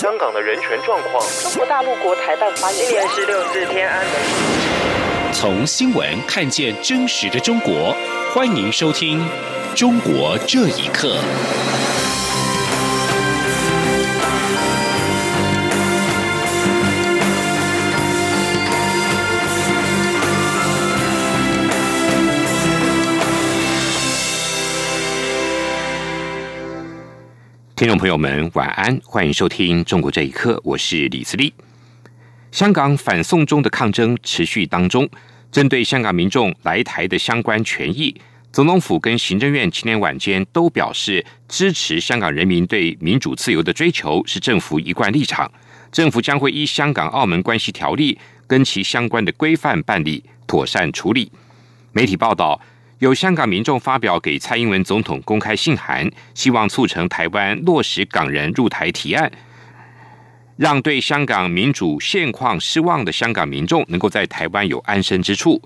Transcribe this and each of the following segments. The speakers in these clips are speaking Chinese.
香港的人权状况。中国大陆国台办发言人。今年十六日天安门。从新闻看见真实的中国，欢迎收听《中国这一刻》。听众朋友们，晚安，欢迎收听《中国这一刻》，我是李思利。香港反送中的抗争持续当中，针对香港民众来台的相关权益，总统府跟行政院今天晚间都表示支持香港人民对民主自由的追求，是政府一贯立场。政府将会依香港澳门关系条例跟其相关的规范办理，妥善处理。媒体报道。有香港民众发表给蔡英文总统公开信函，希望促成台湾落实港人入台提案，让对香港民主现况失望的香港民众能够在台湾有安身之处。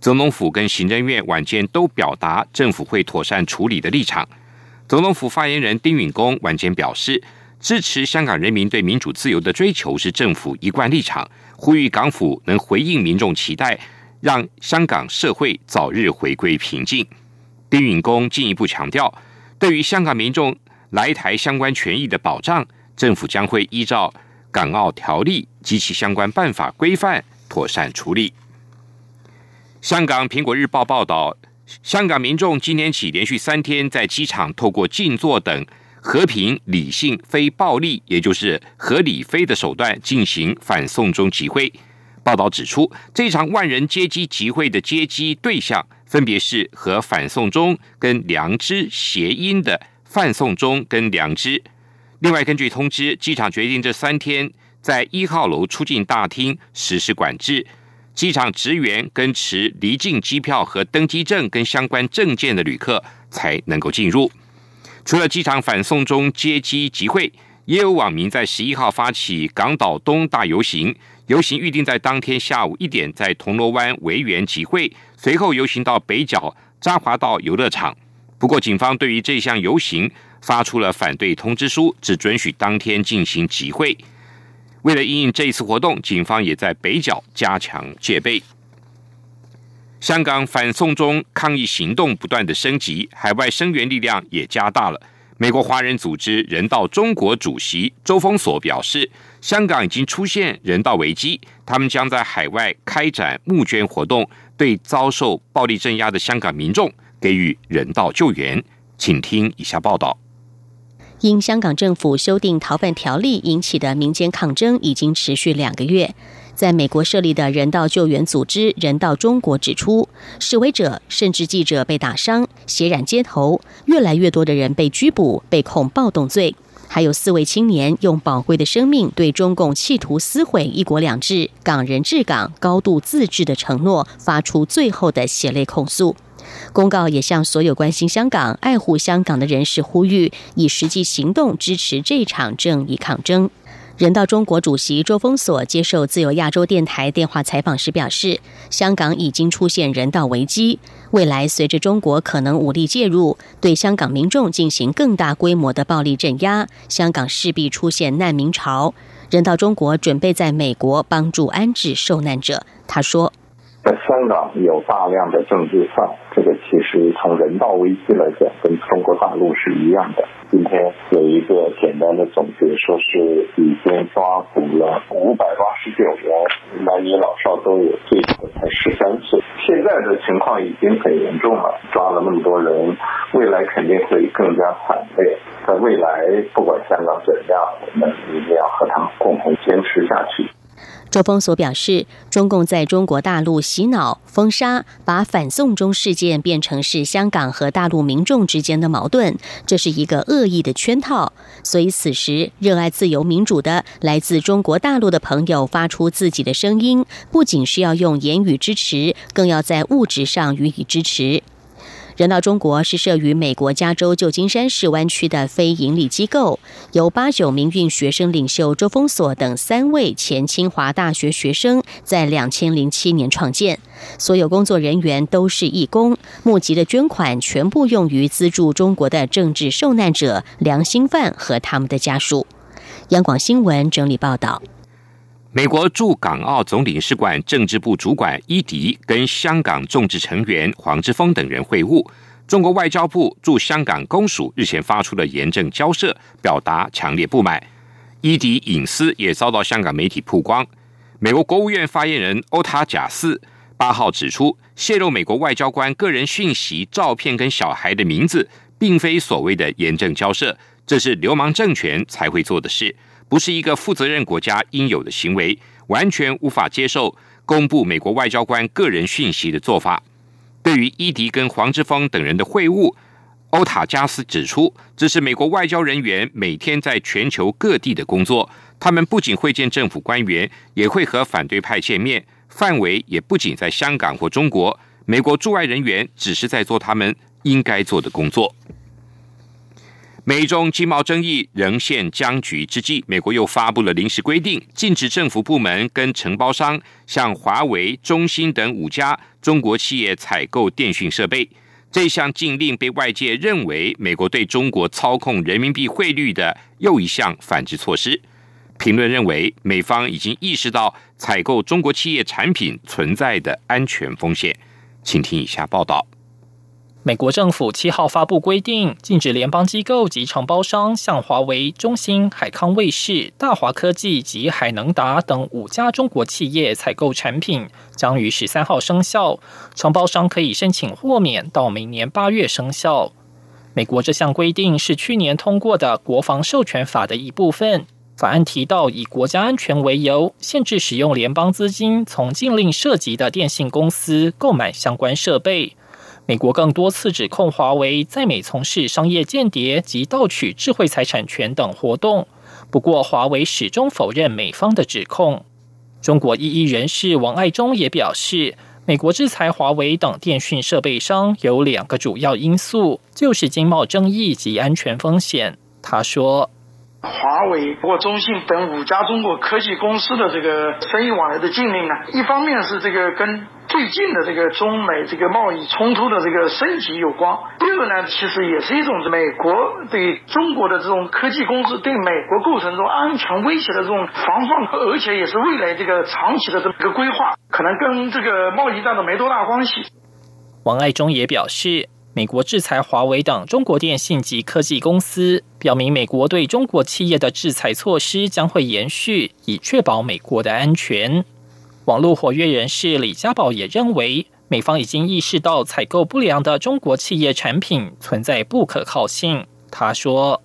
总统府跟行政院晚间都表达政府会妥善处理的立场。总统府发言人丁允恭晚间表示，支持香港人民对民主自由的追求是政府一贯立场，呼吁港府能回应民众期待。让香港社会早日回归平静。丁允恭进一步强调，对于香港民众来台相关权益的保障，政府将会依照港澳条例及其相关办法规范，妥善处理。香港苹果日报报道，香港民众今天起连续三天在机场透过静坐等和平、理性、非暴力，也就是合理非的手段进行反送中集会。报道指出，这场万人接机集会的接机对象分别是和反送中跟良知谐音的范送中跟良知。另外，根据通知，机场决定这三天在一号楼出境大厅实施管制，机场职员跟持离境机票和登机证跟相关证件的旅客才能够进入。除了机场反送中接机集会，也有网民在十一号发起港岛东大游行。游行预定在当天下午一点在铜锣湾维园集会，随后游行到北角渣华道游乐场。不过，警方对于这项游行发出了反对通知书，只准许当天进行集会。为了应应这一次活动，警方也在北角加强戒备。香港反送中抗议行动不断的升级，海外声援力量也加大了。美国华人组织人道中国主席周峰所表示，香港已经出现人道危机，他们将在海外开展募捐活动，对遭受暴力镇压的香港民众给予人道救援。请听以下报道：因香港政府修订逃犯条例引起的民间抗争已经持续两个月。在美国设立的人道救援组织人道中国指出，示威者甚至记者被打伤、血染街头，越来越多的人被拘捕、被控暴动罪，还有四位青年用宝贵的生命对中共企图撕毁“一国两制”、港人治港、高度自治的承诺发出最后的血泪控诉。公告也向所有关心香港、爱护香港的人士呼吁，以实际行动支持这场正义抗争。人道中国主席周峰所接受自由亚洲电台电话采访时表示，香港已经出现人道危机，未来随着中国可能武力介入，对香港民众进行更大规模的暴力镇压，香港势必出现难民潮。人道中国准备在美国帮助安置受难者。他说。在香港有大量的政治犯，这个其实从人道危机来讲，跟中国大陆是一样的。今天有一个简单的总结，说是已经抓捕了五百八十九人，男女老少都有，最小才十三岁。现在的情况已经很严重了，抓了那么多人，未来肯定会更加惨烈。在未来，不管香港怎样，我们一定要和他们共同坚持下去。周峰所表示，中共在中国大陆洗脑、封杀，把反送中事件变成是香港和大陆民众之间的矛盾，这是一个恶意的圈套。所以，此时热爱自由民主的来自中国大陆的朋友发出自己的声音，不仅是要用言语支持，更要在物质上予以支持。人道中国是设于美国加州旧金山市湾区的非营利机构，由八九名运学生领袖周峰锁等三位前清华大学学生在两千零七年创建。所有工作人员都是义工，募集的捐款全部用于资助中国的政治受难者、良心犯和他们的家属。央广新闻整理报道。美国驻港澳总领事馆政治部主管伊迪跟香港众志成员黄之锋等人会晤。中国外交部驻香港公署日前发出了严正交涉，表达强烈不满。伊迪隐私也遭到香港媒体曝光。美国国务院发言人欧塔贾斯八号指出，泄露美国外交官个人讯息、照片跟小孩的名字，并非所谓的严正交涉，这是流氓政权才会做的事。不是一个负责任国家应有的行为，完全无法接受公布美国外交官个人讯息的做法。对于伊迪跟黄之锋等人的会晤，欧塔加斯指出，这是美国外交人员每天在全球各地的工作。他们不仅会见政府官员，也会和反对派见面，范围也不仅在香港或中国。美国驻外人员只是在做他们应该做的工作。美中经贸争议仍陷僵局之际，美国又发布了临时规定，禁止政府部门跟承包商向华为、中兴等五家中国企业采购电讯设备。这项禁令被外界认为美国对中国操控人民币汇率的又一项反制措施。评论认为，美方已经意识到采购中国企业产品存在的安全风险。请听以下报道。美国政府七号发布规定，禁止联邦机构及承包商向华为、中兴、海康卫视、大华科技及海能达等五家中国企业采购产品，将于十三号生效。承包商可以申请豁免，到明年八月生效。美国这项规定是去年通过的国防授权法的一部分。法案提到，以国家安全为由，限制使用联邦资金从禁令涉及的电信公司购买相关设备。美国更多次指控华为在美从事商业间谍及盗取智慧财产权等活动，不过华为始终否认美方的指控。中国异议人士王爱忠也表示，美国制裁华为等电讯设备商有两个主要因素，就是经贸争议及安全风险。他说。华为或中兴等五家中国科技公司的这个生意往来的禁令呢，一方面是这个跟最近的这个中美这个贸易冲突的这个升级有关；第二呢，其实也是一种美国对中国的这种科技公司对美国构成这种安全威胁的这种防范，而且也是未来这个长期的这么一个规划，可能跟这个贸易战都没多大关系。王爱忠也表示。美国制裁华为等中国电信及科技公司，表明美国对中国企业的制裁措施将会延续，以确保美国的安全。网络活跃人士李家宝也认为，美方已经意识到采购不良的中国企业产品存在不可靠性。他说。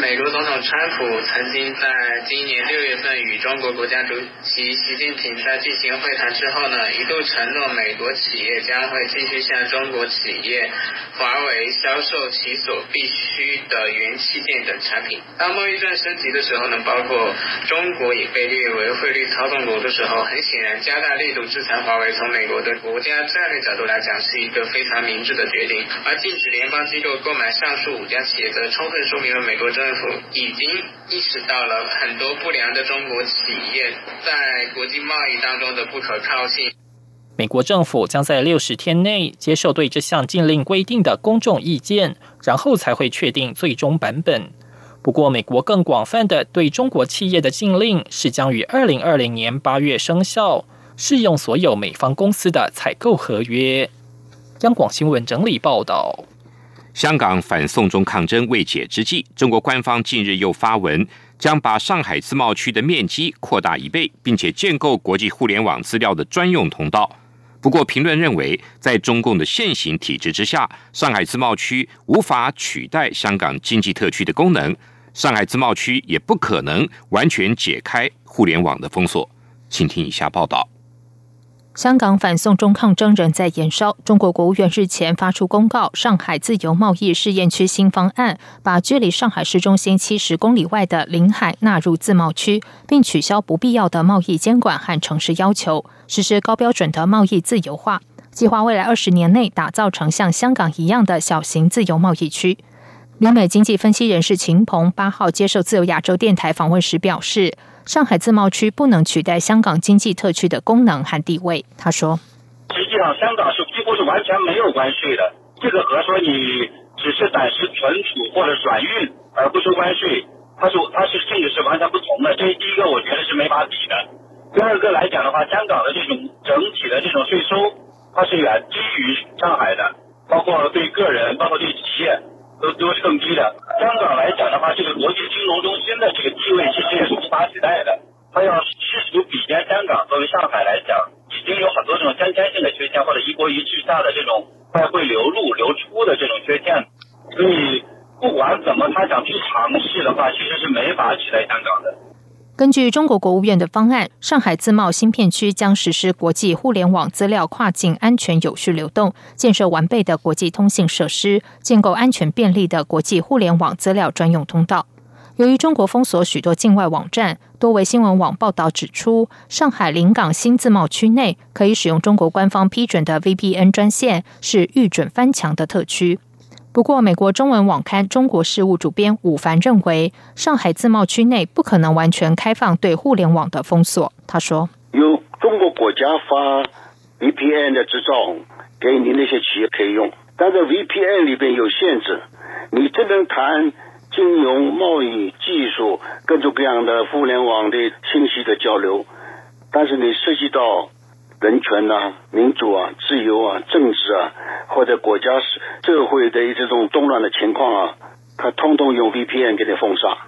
美国总统川普曾经在今年六月份与中国国家主席习近平在进行会谈之后呢，一度承诺美国企业将会继续向中国企业华为销售其所必需的元器件等产品。当贸易战升级的时候呢，包括中国也被列为汇率操纵国的时候，很显然加大力度制裁华为，从美国的国家战略角度来讲，是一个非常明智的决定。而禁止联邦机构购买上述五家企业，则充分说明了美国政政府已经意识到了很多不良的中国企业在国际贸易当中的不可靠性。美国政府将在六十天内接受对这项禁令规定的公众意见，然后才会确定最终版本。不过，美国更广泛的对中国企业的禁令是将于二零二零年八月生效，适用所有美方公司的采购合约。央广新闻整理报道。香港反送中抗争未解之际，中国官方近日又发文，将把上海自贸区的面积扩大一倍，并且建构国际互联网资料的专用通道。不过，评论认为，在中共的现行体制之下，上海自贸区无法取代香港经济特区的功能，上海自贸区也不可能完全解开互联网的封锁。请听以下报道。香港反送中抗争仍在延烧。中国国务院日前发出公告，上海自由贸易试验区新方案把距离上海市中心七十公里外的临海纳入自贸区，并取消不必要的贸易监管和城市要求，实施高标准的贸易自由化。计划未来二十年内打造成像香港一样的小型自由贸易区。联美经济分析人士秦鹏八号接受自由亚洲电台访问时表示。上海自贸区不能取代香港经济特区的功能和地位，他说：“实际上，香港是几乎是完全没有关税的。这个和说你只是暂时存储或者转运而不收关税，它是它是性质是完全不同的。这第一个我觉得是没法比的。第二个来讲的话，香港的这种整体的这种税收，它是远低于上海的，包括对个人，包括对企业，都都是更低的。香港来讲的话，这个国际金融中心的这个地位其实也是无法取代的。它要试图比肩香港，作为上海来讲，已经有很多这种先天性的缺陷，或者一国一制下的这种外汇流入流出的这种缺陷。所以，不管怎么，他想去尝试的话，其实是没法取代香港的。根据中国国务院的方案，上海自贸芯片区将实施国际互联网资料跨境安全有序流动，建设完备的国际通信设施，建构安全便利的国际互联网资料专用通道。由于中国封锁许多境外网站，多位新闻网报道指出，上海临港新自贸区内可以使用中国官方批准的 VPN 专线，是预准翻墙的特区。不过，美国中文网刊《中国事务》主编武凡认为，上海自贸区内不可能完全开放对互联网的封锁。他说：“由中国国家发 VPN 的执照给你那些企业可以用，但是 VPN 里边有限制，你只能谈。”金融、贸易、技术，各种各样的互联网的信息的交流，但是你涉及到人权呐、民主啊、自由啊、政治啊，或者国家社会的这种动乱的情况啊，他通通用 VPN 给你封杀。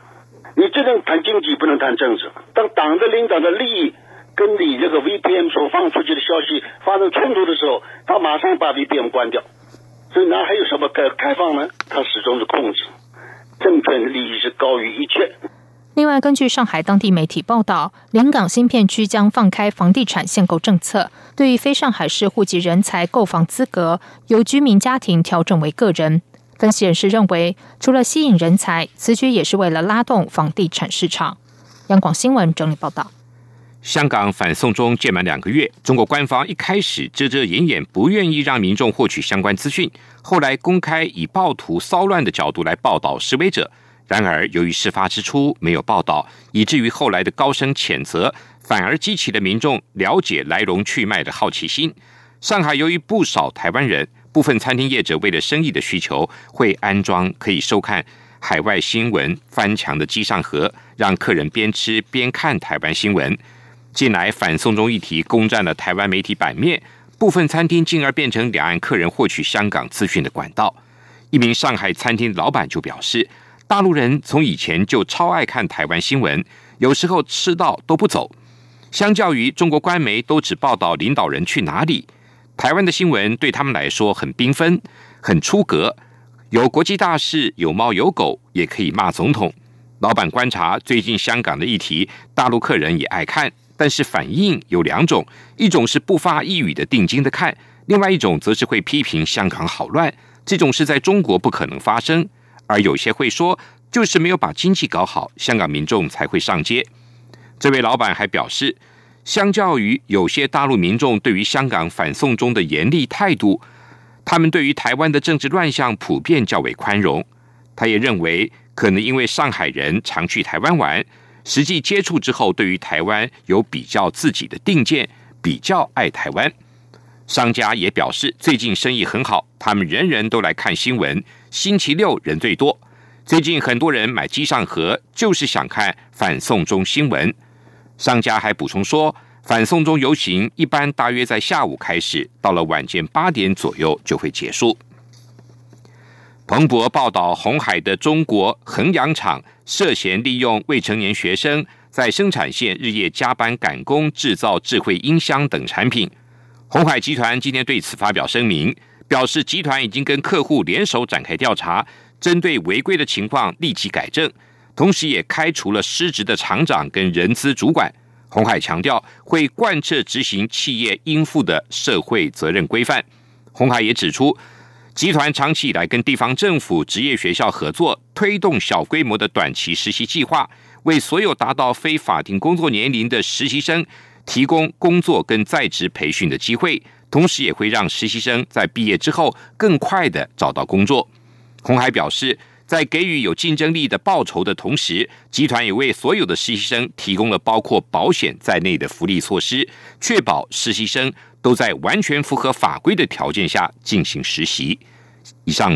你只能谈经济，不能谈政治。当党的领导的利益跟你这个 VPN 所放出去的消息发生冲突的时候，他马上把 VPN 关掉。所以，那还有什么开开放呢？他始终是控制。政权的利益是高于一切。另外，根据上海当地媒体报道，临港新片区将放开房地产限购政策，对于非上海市户籍人才购房资格由居民家庭调整为个人。分析人士认为，除了吸引人才，此举也是为了拉动房地产市场。央广新闻整理报道：香港反送中届满两个月，中国官方一开始遮遮掩掩，不愿意让民众获取相关资讯。后来公开以暴徒骚乱的角度来报道示威者，然而由于事发之初没有报道，以至于后来的高声谴责，反而激起了民众了解来龙去脉的好奇心。上海由于不少台湾人，部分餐厅业者为了生意的需求，会安装可以收看海外新闻翻墙的机上盒，让客人边吃边看台湾新闻。近来反送中议题攻占了台湾媒体版面。部分餐厅进而变成两岸客人获取香港资讯的管道。一名上海餐厅老板就表示，大陆人从以前就超爱看台湾新闻，有时候吃到都不走。相较于中国官媒都只报道领导人去哪里，台湾的新闻对他们来说很缤纷、很出格，有国际大事，有猫有狗，也可以骂总统。老板观察最近香港的议题，大陆客人也爱看。但是反应有两种，一种是不发一语的定睛的看，另外一种则是会批评香港好乱，这种事在中国不可能发生。而有些会说，就是没有把经济搞好，香港民众才会上街。这位老板还表示，相较于有些大陆民众对于香港反送中的严厉态度，他们对于台湾的政治乱象普遍较为宽容。他也认为，可能因为上海人常去台湾玩。实际接触之后，对于台湾有比较自己的定见，比较爱台湾。商家也表示，最近生意很好，他们人人都来看新闻。星期六人最多，最近很多人买机上盒，就是想看反送中新闻。商家还补充说，反送中游行一般大约在下午开始，到了晚间八点左右就会结束。彭博报道，红海的中国衡阳厂涉嫌利用未成年学生在生产线日夜加班赶工，制造智慧音箱等产品。红海集团今天对此发表声明，表示集团已经跟客户联手展开调查，针对违规的情况立即改正，同时也开除了失职的厂长跟人资主管。红海强调会贯彻执行企业应负的社会责任规范。红海也指出。集团长期以来跟地方政府、职业学校合作，推动小规模的短期实习计划，为所有达到非法定工作年龄的实习生提供工作跟在职培训的机会，同时也会让实习生在毕业之后更快的找到工作。红海表示，在给予有竞争力的报酬的同时，集团也为所有的实习生提供了包括保险在内的福利措施，确保实习生。都在完全符合法规的条件下进行实习。以上